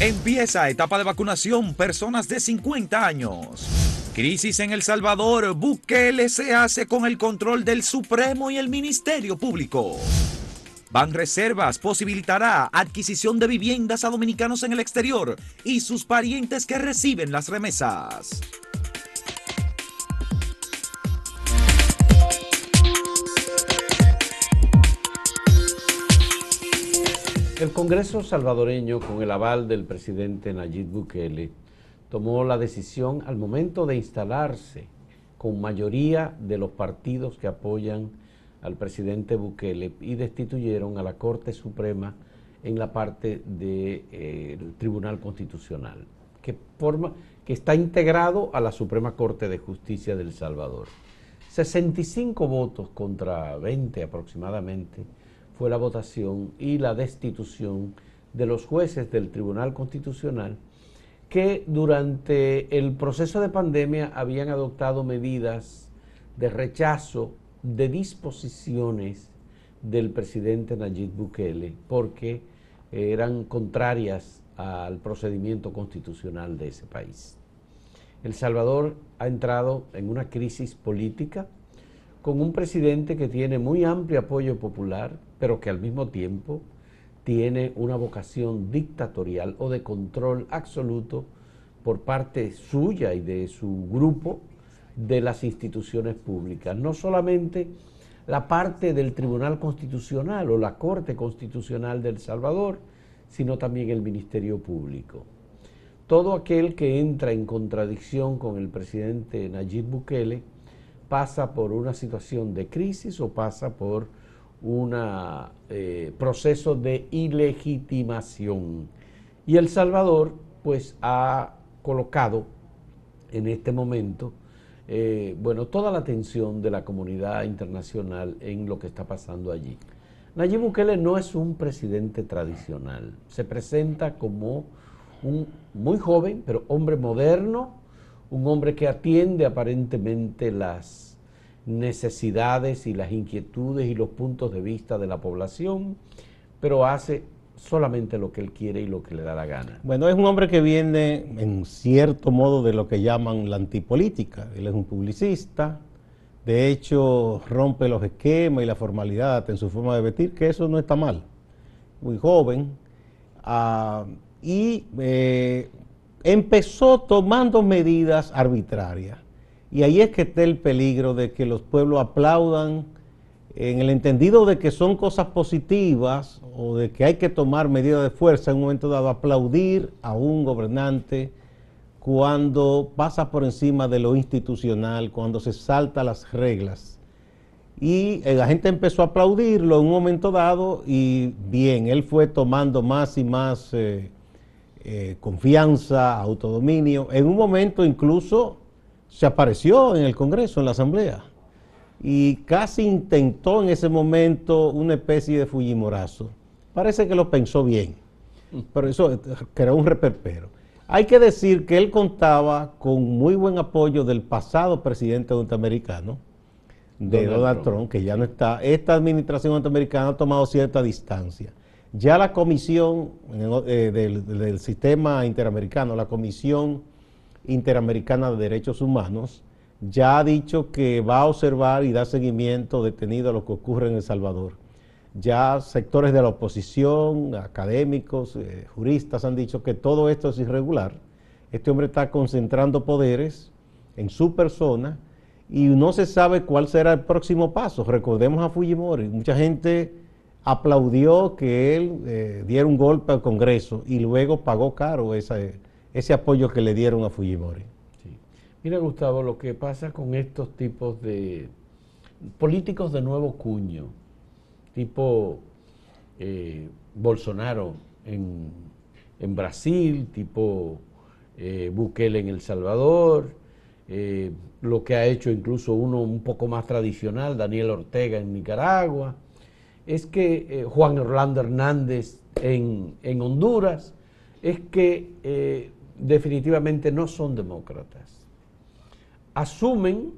Empieza etapa de vacunación personas de 50 años. Crisis en El Salvador. Bukele se hace con el control del Supremo y el Ministerio Público. Ban Reservas posibilitará adquisición de viviendas a dominicanos en el exterior y sus parientes que reciben las remesas. El Congreso salvadoreño, con el aval del presidente Nayib Bukele, tomó la decisión al momento de instalarse con mayoría de los partidos que apoyan al presidente Bukele y destituyeron a la Corte Suprema en la parte del eh, Tribunal Constitucional, que, forma, que está integrado a la Suprema Corte de Justicia del Salvador. 65 votos contra 20 aproximadamente fue la votación y la destitución de los jueces del Tribunal Constitucional que durante el proceso de pandemia habían adoptado medidas de rechazo de disposiciones del presidente Nayib Bukele porque eran contrarias al procedimiento constitucional de ese país. El Salvador ha entrado en una crisis política con un presidente que tiene muy amplio apoyo popular, pero que al mismo tiempo tiene una vocación dictatorial o de control absoluto por parte suya y de su grupo de las instituciones públicas. No solamente la parte del Tribunal Constitucional o la Corte Constitucional del Salvador, sino también el Ministerio Público. Todo aquel que entra en contradicción con el presidente Nayib Bukele pasa por una situación de crisis o pasa por un eh, proceso de ilegitimación. Y El Salvador, pues, ha colocado en este momento, eh, bueno, toda la atención de la comunidad internacional en lo que está pasando allí. Nayib Bukele no es un presidente tradicional, se presenta como un muy joven, pero hombre moderno, un hombre que atiende aparentemente las necesidades y las inquietudes y los puntos de vista de la población, pero hace solamente lo que él quiere y lo que le da la gana. Bueno, es un hombre que viene en cierto modo de lo que llaman la antipolítica. Él es un publicista, de hecho rompe los esquemas y la formalidad en su forma de vestir, que eso no está mal. Muy joven. Ah, y eh, empezó tomando medidas arbitrarias. Y ahí es que está el peligro de que los pueblos aplaudan en el entendido de que son cosas positivas o de que hay que tomar medidas de fuerza en un momento dado, aplaudir a un gobernante cuando pasa por encima de lo institucional, cuando se salta las reglas. Y la gente empezó a aplaudirlo en un momento dado y bien, él fue tomando más y más eh, eh, confianza, autodominio. En un momento incluso se apareció en el Congreso, en la Asamblea, y casi intentó en ese momento una especie de Fujimorazo. Parece que lo pensó bien, pero eso creó un reperpero. Hay que decir que él contaba con muy buen apoyo del pasado presidente norteamericano, de Donald, Trump. que ya no está. Esta administración norteamericana ha tomado cierta distancia. Ya la comisión eh, del, sistema interamericano, la comisión interamericana de derechos humanos, ya ha dicho que va a observar y dar seguimiento detenido a lo que ocurre en El Salvador. Ya sectores de la oposición, académicos, eh, juristas han dicho que todo esto es irregular. Este hombre está concentrando poderes en su persona y no se sabe cuál será el próximo paso. Recordemos a Fujimori. Mucha gente aplaudió que él eh, diera un golpe al Congreso y luego pagó caro ese, ese apoyo que le dieron a Fujimori. Mira, Gustavo, lo que pasa con estos tipos de políticos de nuevo cuño, tipo eh, Bolsonaro en, Brasil, tipo eh, Bukele en El Salvador, lo que ha hecho incluso uno un poco más tradicional, Daniel Ortega en Nicaragua, es que eh, Juan Orlando Hernández en, Honduras, es que eh, definitivamente no son demócratas. Asumen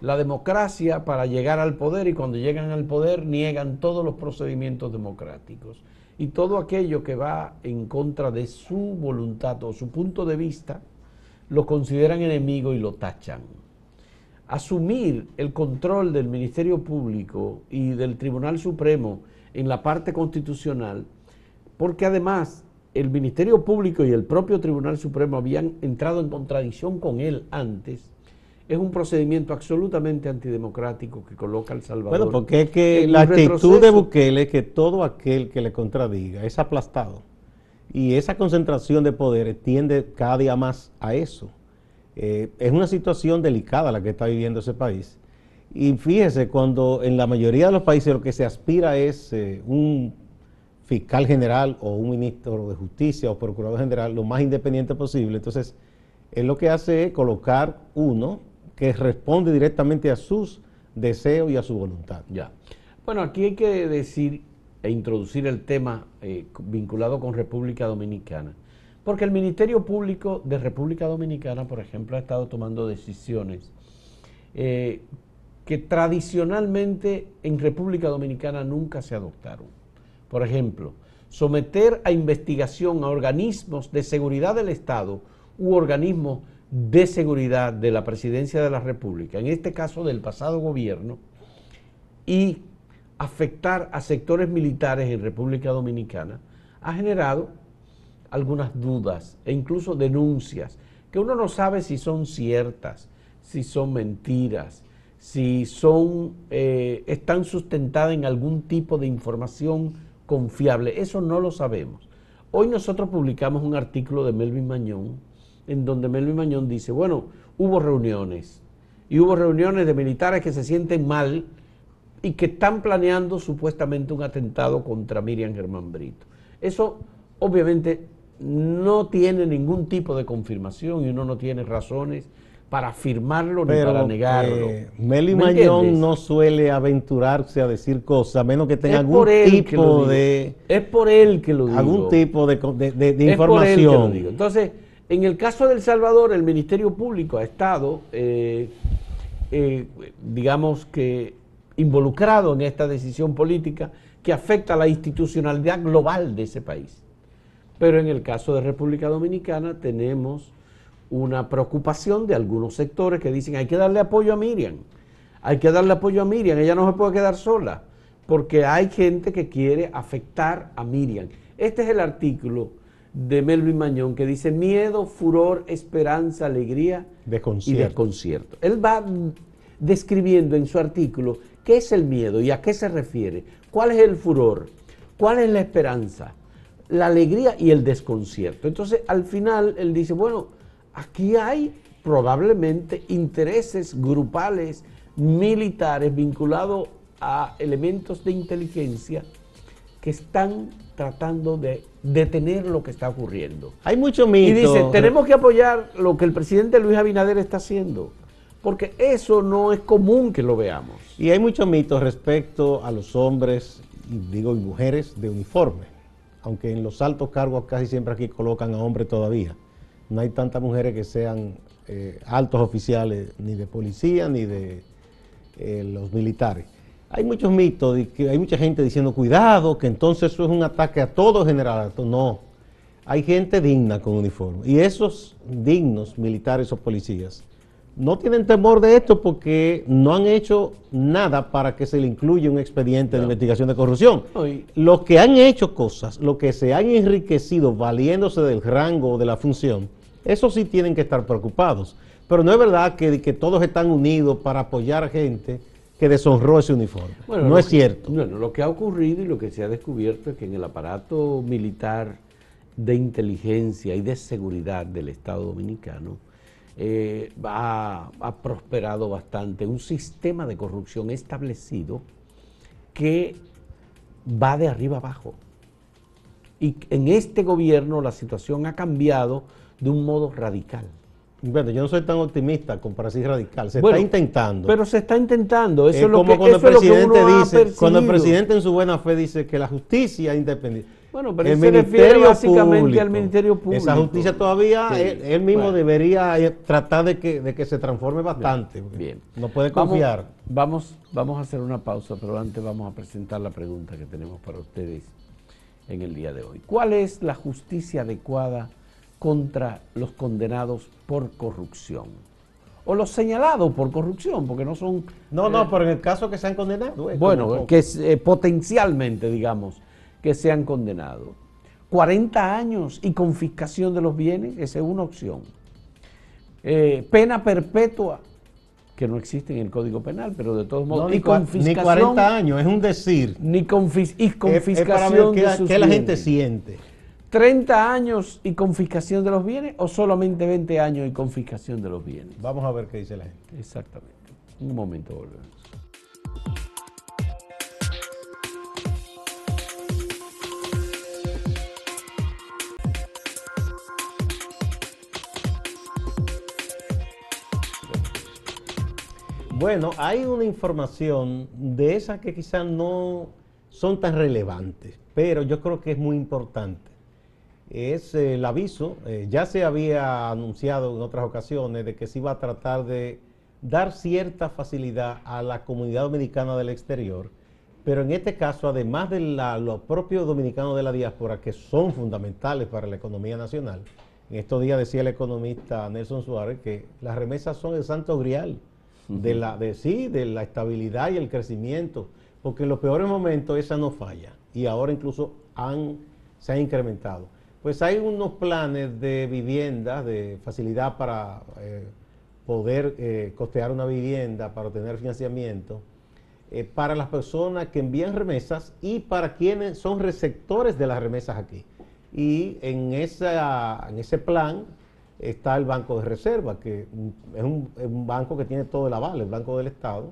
la democracia para llegar al poder y cuando llegan al poder niegan todos los procedimientos democráticos. y todo aquello que va en contra de su voluntad o su punto de vista, lo consideran enemigo y lo tachan. Asumir el control del Ministerio Público y del Tribunal Supremo en la parte constitucional, porque además el Ministerio Público y el propio Tribunal Supremo habían entrado en contradicción con él antes, es un procedimiento absolutamente antidemocrático que coloca al Salvador. Bueno, porque es que la actitud de Bukele es que todo aquel que le contradiga es aplastado. Y esa concentración de poderes tiende cada día más a eso. Eh, es una situación delicada la que está viviendo ese país. Y fíjese, cuando en la mayoría de los países lo que se aspira es eh, un fiscal general o un ministro de justicia o procurador general lo más independiente posible, entonces él lo que hace es colocar uno que responde directamente a sus deseos y a su voluntad. Ya. Bueno, aquí hay que decir e introducir el tema eh, vinculado con República Dominicana. Porque el Ministerio Público de República Dominicana, por ejemplo, ha estado tomando decisiones eh, que tradicionalmente en República Dominicana nunca se adoptaron. Por ejemplo, someter a investigación a organismos de seguridad del Estado u organismos de seguridad de la presidencia de la República, en este caso del pasado gobierno, y afectar a sectores militares en República Dominicana, ha generado algunas dudas e incluso denuncias que uno no sabe si son ciertas, si son mentiras, si son, eh, están sustentadas en algún tipo de información confiable. Eso no lo sabemos. Hoy nosotros publicamos un artículo de Melvin Mañón en donde Melvin Mañón dice, bueno, hubo reuniones y hubo reuniones de militares que se sienten mal y que están planeando supuestamente un atentado contra Miriam Germán Brito. Eso obviamente no tiene ningún tipo de confirmación y uno no tiene razones para afirmarlo ni para negarlo. Eh, Meli Mañón no suele aventurarse a decir cosas, a menos que tenga algún tipo de... Es por él que lo digo. Algún tipo de, de, información. Entonces, en el caso del Salvador, el Ministerio Público ha estado, eh, eh, digamos que, involucrado en esta decisión política que afecta a la institucionalidad global de ese país. Pero en el caso de República Dominicana tenemos una preocupación de algunos sectores que dicen hay que darle apoyo a Miriam, hay que darle apoyo a Miriam, ella no se puede quedar sola, porque hay gente que quiere afectar a Miriam. Este es el artículo de Melvin Mañón que dice miedo, furor, esperanza, alegría y desconcierto. Él va describiendo en su artículo qué es el miedo y a qué se refiere, cuál es el furor, cuál es la esperanza, la alegría y el desconcierto. Entonces, al final, él dice, bueno, aquí hay probablemente intereses grupales militares vinculados a elementos de inteligencia que están tratando de detener lo que está ocurriendo. Hay mucho mito. Y dice, tenemos que apoyar lo que el presidente Luis Abinader está haciendo, porque eso no es común que lo veamos. Y hay mucho mito respecto a los hombres, digo, y mujeres de uniforme, aunque en los altos cargos casi siempre aquí colocan a hombres todavía. No hay tantas mujeres que sean eh, altos oficiales ni de policía ni de eh, los militares. Hay muchos mitos, que hay mucha gente diciendo, cuidado, que entonces eso es un ataque a todo general. No, hay gente digna con uniforme. Y esos dignos, militares o policías, no tienen temor de esto porque no han hecho nada para que se le incluya un expediente de investigación de corrupción. Los que han hecho cosas, los que se han enriquecido valiéndose del rango o de la función, eso sí tienen que estar preocupados. Pero no es verdad que, que todos están unidos para apoyar a gente que deshonró ese uniforme. no es cierto. Bueno, lo que ha ocurrido y lo que se ha descubierto es que en el aparato militar de inteligencia y de seguridad del Estado Dominicano eh, ha, prosperado bastante un sistema de corrupción establecido que va de arriba abajo. Y en este gobierno la situación ha cambiado de un modo radical. Bueno, yo no soy tan optimista como para decir radical. Se está intentando. Pero se está intentando. Eso es, lo como cuando el presidente dice, cuando el presidente en su buena fe dice que la justicia es independiente. Bueno, pero el se refiere básicamente al Ministerio Público. Esa justicia todavía, él, mismo debería eh, tratar de que, de que se transforme bastante. Bien. No puede confiar. Vamos, vamos, vamos a hacer una pausa, pero antes vamos a presentar la pregunta que tenemos para ustedes en el día de hoy. ¿Cuál es la justicia adecuada contra los condenados por corrupción? O los señalados por corrupción, porque no son... No, no, eh, pero en el caso que sean condenados. Bueno, que eh, potencialmente, digamos, que sean condenados. 40 años y confiscación de los bienes, esa es una opción. Eh, pena perpetua, que no existe en el Código Penal, pero de todos modos. ni, ni 40 años, es un decir. Ni y confiscación qué, la gente siente. 30 años y confiscación de los bienes o solamente 20 años y confiscación de los bienes. Vamos a ver qué dice la gente. Exactamente. Un momento volvemos. Bueno, hay una información de esas que quizás no son tan relevantes, pero yo creo que es muy importante. Es el aviso, eh, ya se había anunciado en otras ocasiones de que se iba a tratar de dar cierta facilidad a la comunidad dominicana del exterior, pero en este caso, además de los propios dominicanos de la diáspora, que son fundamentales para la economía nacional, en estos días decía el economista Nelson Suárez que las remesas son el santo grial de la, de, sí, de la estabilidad y el crecimiento, porque en los peores momentos esa no falla y ahora incluso han, se ha incrementado. Pues hay unos planes de vivienda, de facilidad para eh, poder eh, costear una vivienda, para obtener financiamiento, eh, para las personas que envían remesas y para quienes son receptores de las remesas aquí. Y en, esa, en ese plan está el Banco de Reserva, que es un, banco que tiene todo el aval, el Banco del Estado,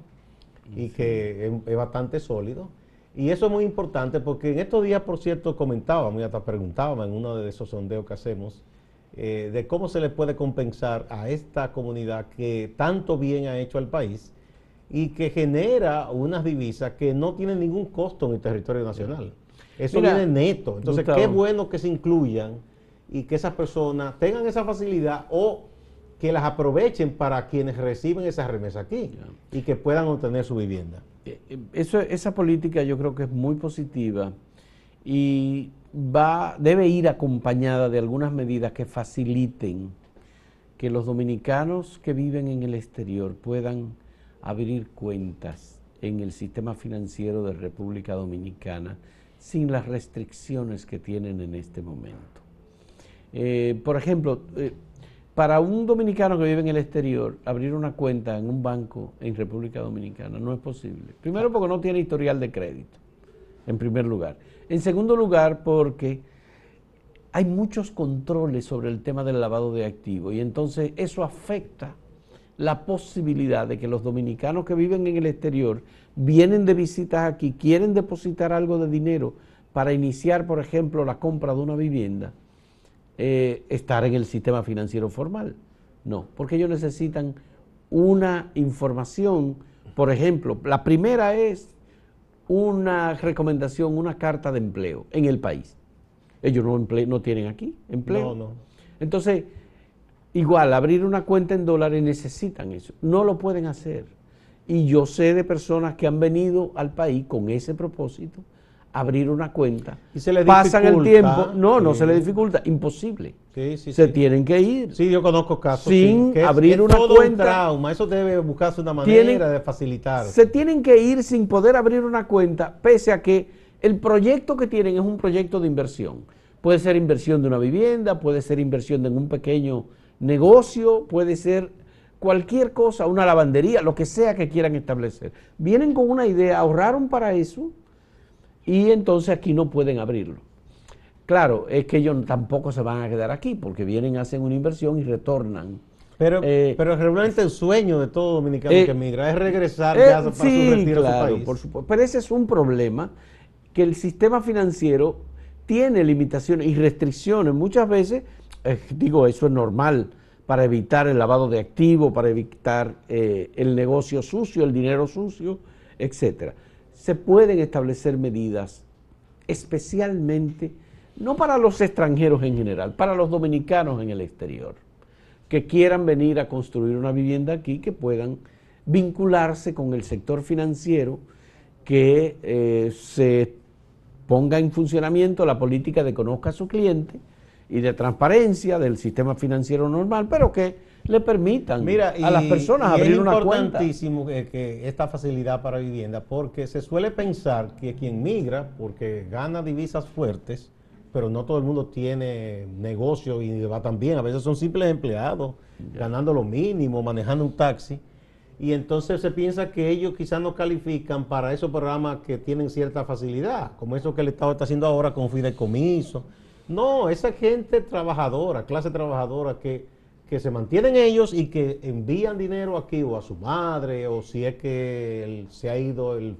y que es, bastante sólido. Y eso es muy importante porque en estos días, por cierto, comentábamos y hasta preguntábamos en uno de esos sondeos que hacemos, eh, de cómo se le puede compensar a esta comunidad que tanto bien ha hecho al país y que genera unas divisas que no tienen ningún costo en el territorio nacional. Eso viene neto. Entonces, qué bueno que se incluyan y que esas personas tengan esa facilidad o que las aprovechen para quienes reciben esas remesas aquí y que puedan obtener su vivienda. Eh, eh, eso, esa política yo creo que es muy positiva y va, debe ir acompañada de algunas medidas que faciliten que los dominicanos que viven en el exterior puedan abrir cuentas en el sistema financiero de República Dominicana sin las restricciones que tienen en este momento. Eh, por ejemplo, eh, para un dominicano que vive en el exterior, abrir una cuenta en un banco en República Dominicana no es posible. Primero porque no tiene historial de crédito, en primer lugar. En segundo lugar porque hay muchos controles sobre el tema del lavado de activos y entonces eso afecta la posibilidad de que los dominicanos que viven en el exterior vienen de visitas aquí, quieren depositar algo de dinero para iniciar, por ejemplo, la compra de una vivienda eh, estar en el sistema financiero formal. No, porque ellos necesitan una información, por ejemplo, la primera es una recomendación, una carta de empleo en el país. Ellos no, no tienen aquí empleo. No, no. Entonces, igual, abrir una cuenta en dólares necesitan eso. No lo pueden hacer. Y yo sé de personas que han venido al país con ese propósito abrir una cuenta. Y se le Pasan el tiempo. No, no se le dificulta. Imposible. Sí, sí, se tienen que ir. Sí, yo conozco casos. Sin abrir una cuenta. Un Eso debe buscarse una manera de facilitar. Se tienen que ir sin poder abrir una cuenta, pese a que el proyecto que tienen es un proyecto de inversión. Puede ser inversión de una vivienda, puede ser inversión en un pequeño negocio, puede ser cualquier cosa, una lavandería, lo que sea que quieran establecer. Vienen con una idea, ahorraron para eso y entonces aquí no pueden abrirlo. Claro, es que ellos tampoco se van a quedar aquí porque vienen, hacen una inversión y retornan. Pero, eh, pero realmente el sueño de todo dominicano eh, que emigra es regresar ya para su retiro a su país. Por supuesto. Pero ese es un problema que el sistema financiero tiene limitaciones y restricciones. Muchas veces, eh, digo, eso es normal para evitar el lavado de activos, para evitar el negocio sucio, el dinero sucio, etcétera se pueden establecer medidas especialmente, no para los extranjeros en general, para los dominicanos en el exterior, que quieran venir a construir una vivienda aquí, que puedan vincularse con el sector financiero que eh, se ponga en funcionamiento la política de conozca a su cliente y de transparencia del sistema financiero normal, pero que le permitan a las personas abrir una cuenta. Es importantísimo que, esta facilidad para vivienda, porque se suele pensar que quien migra, porque gana divisas fuertes, pero no todo el mundo tiene negocio y va tan bien. A veces son simples empleados, ganando lo mínimo, manejando un taxi. Y entonces se piensa que ellos quizás no califican para esos programas que tienen cierta facilidad, como eso que el Estado está haciendo ahora con fideicomiso. No, esa gente trabajadora, clase trabajadora que que se mantienen ellos y que envían dinero aquí o a su madre o si es que se ha ido el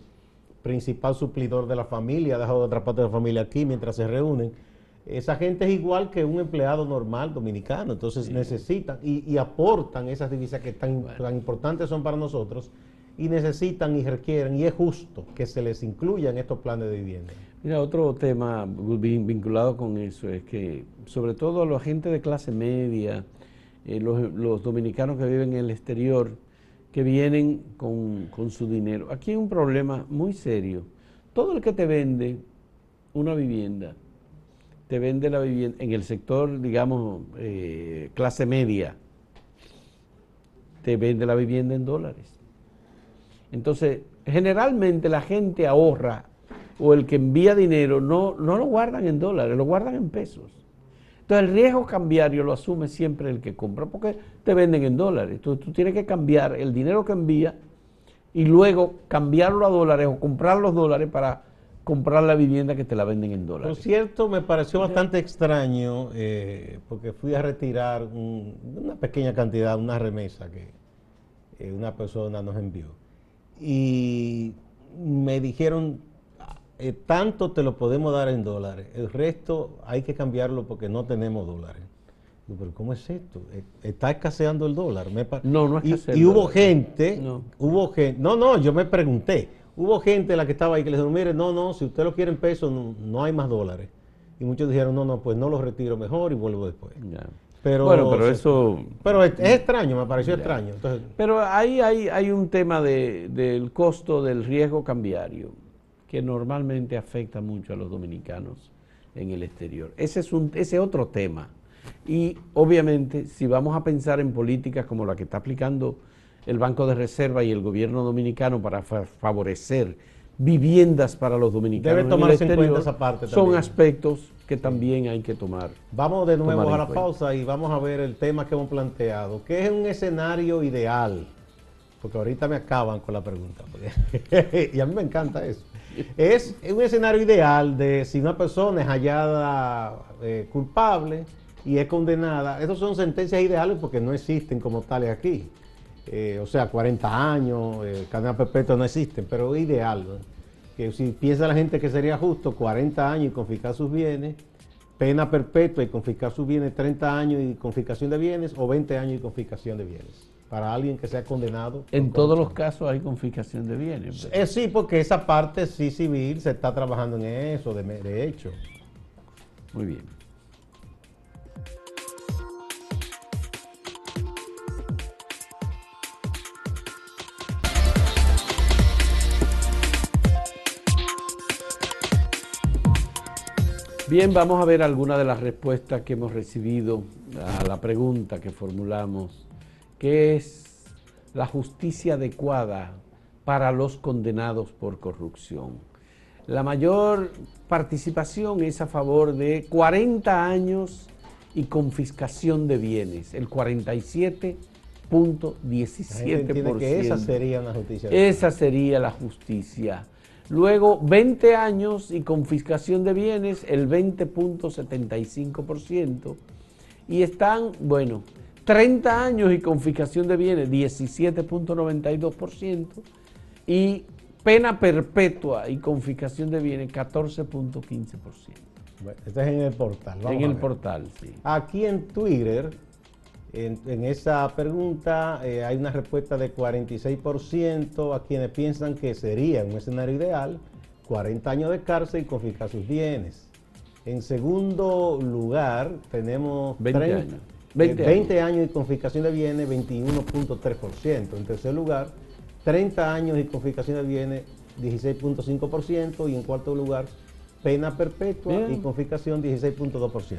principal suplidor de la familia, ha dejado otra parte de la familia aquí mientras se reúnen. Esa gente es igual que un empleado normal dominicano, entonces necesitan y, aportan esas divisas que tan, tan importantes son para nosotros y necesitan y requieren, y es justo que se les incluya en estos planes de vivienda. Mira, otro tema vinculado con eso es que, sobre todo a la gente de clase media, eh, los, dominicanos que viven en el exterior, que vienen con, su dinero. Aquí hay un problema muy serio. Todo el que te vende una vivienda, te vende la vivienda en el sector, digamos, eh, clase media, te vende la vivienda en dólares. Entonces, generalmente la gente ahorra o el que envía dinero no, no lo guardan en dólares, lo guardan en pesos. Entonces el riesgo cambiario lo asume siempre el que compra, porque te venden en dólares. Entonces tú tienes que cambiar el dinero que envía y luego cambiarlo a dólares o comprar los dólares para comprar la vivienda que te la venden en dólares. Por cierto, me pareció bastante extraño eh, porque fui a retirar una pequeña cantidad, una remesa que eh, una persona nos envió. Y me dijeron eh, tanto te lo podemos dar en dólares, el resto hay que cambiarlo porque no tenemos dólares. Pero ¿cómo es esto? Eh, está escaseando el dólar. no, no es Y, y hubo gente, no. hubo gente, no, no, yo me pregunté, hubo gente la que estaba ahí que le dijeron, mire, no, no, si usted lo quiere en pesos, no, hay más dólares. Y muchos dijeron, no, no, pues no lo retiro mejor y vuelvo después. Pero, bueno, pero eso... Pero es, extraño, me pareció extraño. pero ahí hay, hay un tema de, del costo del riesgo cambiario que normalmente afecta mucho a los dominicanos en el exterior. Ese es un, ese otro tema. Y obviamente, si vamos a pensar en políticas como la que está aplicando el Banco de Reserva y el gobierno dominicano para favorecer viviendas para los dominicanos Debe tomarse en, cuenta esa parte son aspectos que también hay que tomar. Vamos de nuevo a la pausa y vamos a ver el tema que hemos planteado, que es un escenario ideal, porque ahorita me acaban con la pregunta, y a mí me encanta eso es un escenario ideal de si una persona es hallada eh, culpable y es condenada. Esas son sentencias ideales porque no existen como tales aquí. Eh, o sea, 40 años, eh, cadena perpetua no existen, pero ideal. Que si piensa la gente que sería justo 40 años y confiscar sus bienes, pena perpetua y confiscar sus bienes 30 años y confiscación de bienes o 20 años y confiscación de bienes para alguien que sea condenado. En todos los casos hay confiscación de bienes. Eh, sí, porque esa parte sí civil se está trabajando en eso, de, de hecho. Muy bien. Bien, vamos a ver algunas de las respuestas que hemos recibido a la pregunta que formulamos ¿Qué es la justicia adecuada para los condenados por corrupción? La mayor participación es a favor de 40 años y confiscación de bienes, el 47.17%. que esa sería una justicia. Esa sería la justicia. Luego, 20 años y confiscación de bienes, el 20.75%. Y están, bueno, 30 años y confiscación de bienes, 17.92%, y pena perpetua y confiscación de bienes, 14.15%. Bueno, esto es en el portal. en el portal, sí. Aquí en Twitter, en, esa pregunta eh, hay una respuesta de 46% a quienes piensan que sería un escenario ideal 40 años de cárcel y confiscar sus bienes. En segundo lugar, tenemos 20 años. 20, años. y confiscación de bienes, 21.3%. En tercer lugar, 30 años y confiscación de bienes, 16.5%. Y en cuarto lugar, pena perpetua y confiscación 16.2%.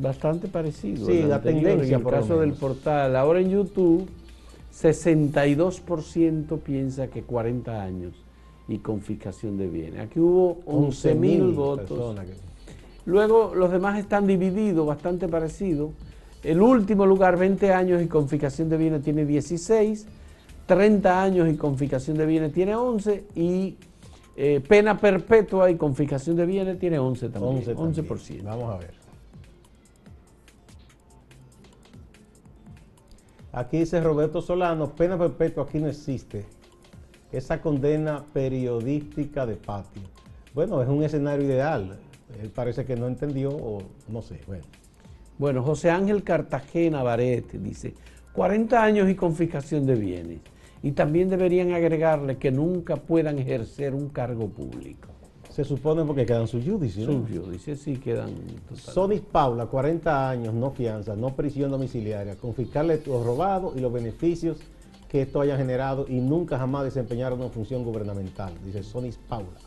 Bastante parecido. Sí, la tendencia. En el caso del portal, ahora en YouTube, 62% piensa que 40 años y confiscación de bienes. Aquí hubo 11 mil votos. Luego los demás están divididos, bastante parecidos. El último lugar, 20 años y confiscación de bienes, tiene 16. 30 años y confiscación de bienes tiene 11 y eh, pena perpetua y confiscación de bienes tiene 11 también. 11%. Vamos a ver. Aquí dice Roberto Solano, pena perpetua aquí no existe. Esa condena periodística de patio. Bueno, es un escenario ideal. Él parece que no entendió o no sé. Bueno. Bueno, José Ángel Cartagena Barete dice, 40 años y confiscación de bienes. Y también deberían agregarle que nunca puedan ejercer un cargo público. Se supone porque quedan sus juicios. Sus juicios, sí quedan. Sonis Paula, 40 años, no fianza, no prisión domiciliaria, confiscarle lo robado y los beneficios que esto haya generado y nunca jamás desempeñar una función gubernamental, dice Sonis Paula.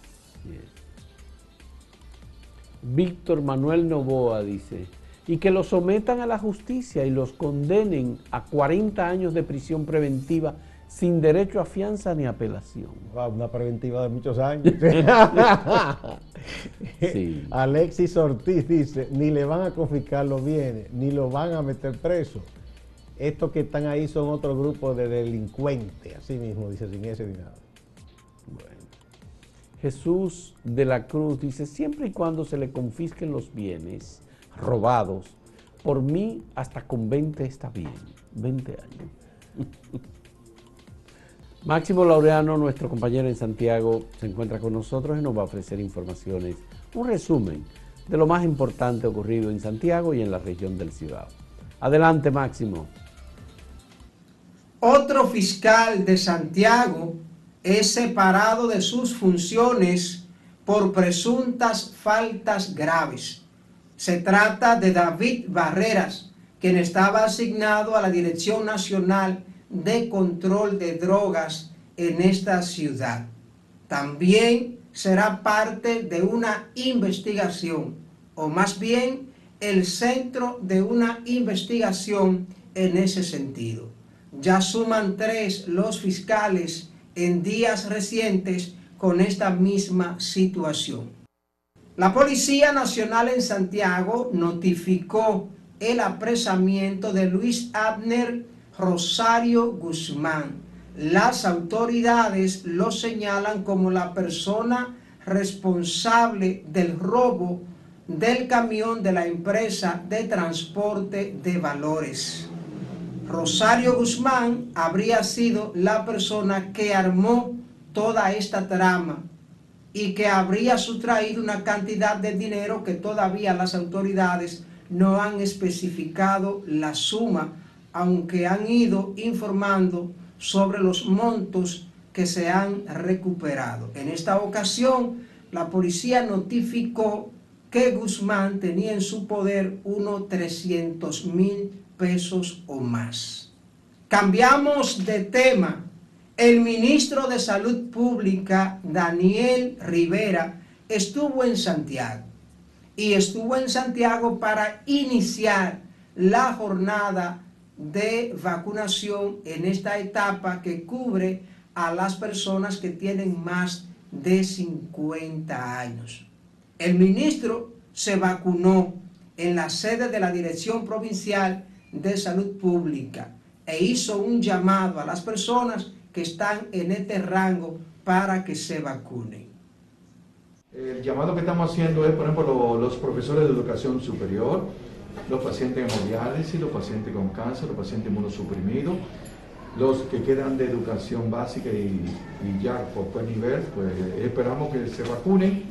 Víctor Manuel Novoa dice, y que los sometan a la justicia y los condenen a 40 años de prisión preventiva sin derecho a fianza ni apelación. una preventiva de muchos años. Alexis Ortiz dice, ni le van a confiscar los bienes, ni lo van a meter preso. Estos que están ahí son otro grupo de delincuentes, así mismo dice, sin ese ni nada. Bueno. Jesús de la Cruz dice, siempre y cuando se le confisquen los bienes robados, por mí hasta con 20 está bien, 20 años. Máximo Laureano, nuestro compañero en Santiago, se encuentra con nosotros y nos va a ofrecer informaciones, un resumen de lo más importante ocurrido en Santiago y en la región del Cibao. Adelante, Máximo. Otro fiscal de Santiago es separado de sus funciones por presuntas faltas graves. Se trata de David Barreras, quien estaba asignado a la Dirección Nacional de control de drogas en esta ciudad. También será parte de una investigación, o más bien el centro de una investigación en ese sentido. Ya suman tres los fiscales en días recientes con esta misma situación. La Policía Nacional en Santiago notificó el apresamiento de Luis Abner Rosario Guzmán. Las autoridades lo señalan como la persona responsable del robo del camión de la empresa de transporte de valores. Rosario Guzmán habría sido la persona que armó toda esta trama y que habría sustraído una cantidad de dinero que todavía las autoridades no han especificado la suma aunque han ido informando sobre los montos que se han recuperado. En esta ocasión, la policía notificó que Guzmán tenía en su poder unos 300 mil pesos o más. Cambiamos de tema. El ministro de Salud Pública, Daniel Rivera, estuvo en Santiago y estuvo en Santiago para iniciar la jornada de vacunación en esta etapa que cubre a las personas que tienen más de 50 años. El ministro se vacunó en la sede de la Dirección Provincial de Salud Pública e hizo un llamado a las personas que están en este rango para que se vacunen. El llamado que estamos haciendo es, por ejemplo, los profesores de educación superior, los pacientes hemodiálisis, los pacientes con cáncer, los pacientes inmunosuprimidos, los que quedan de educación básica y, ya por buen nivel, pues esperamos que se vacunen,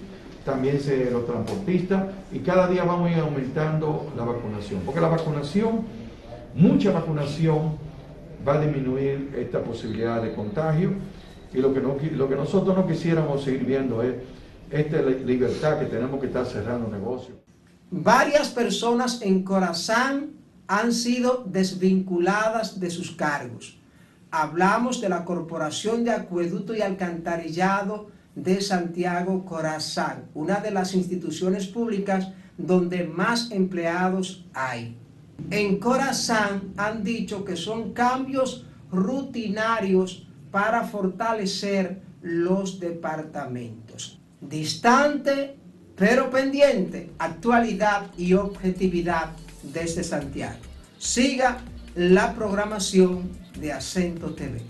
también se, los transportistas, y cada día vamos a ir aumentando la vacunación, porque la vacunación, mucha vacunación, va a disminuir esta posibilidad de contagio, y lo que, lo que nosotros no quisiéramos seguir viendo es esta libertad que tenemos que estar cerrando negocios. Varias personas en Corazán han sido desvinculadas de sus cargos. Hablamos de la Corporación de Acueducto y Alcantarillado de Santiago Corazán, una de las instituciones públicas donde más empleados hay. En Corazán han dicho que son cambios rutinarios para fortalecer los departamentos. Distante, pero pendiente, actualidad y objetividad desde Santiago. Siga la programación de Acento TV.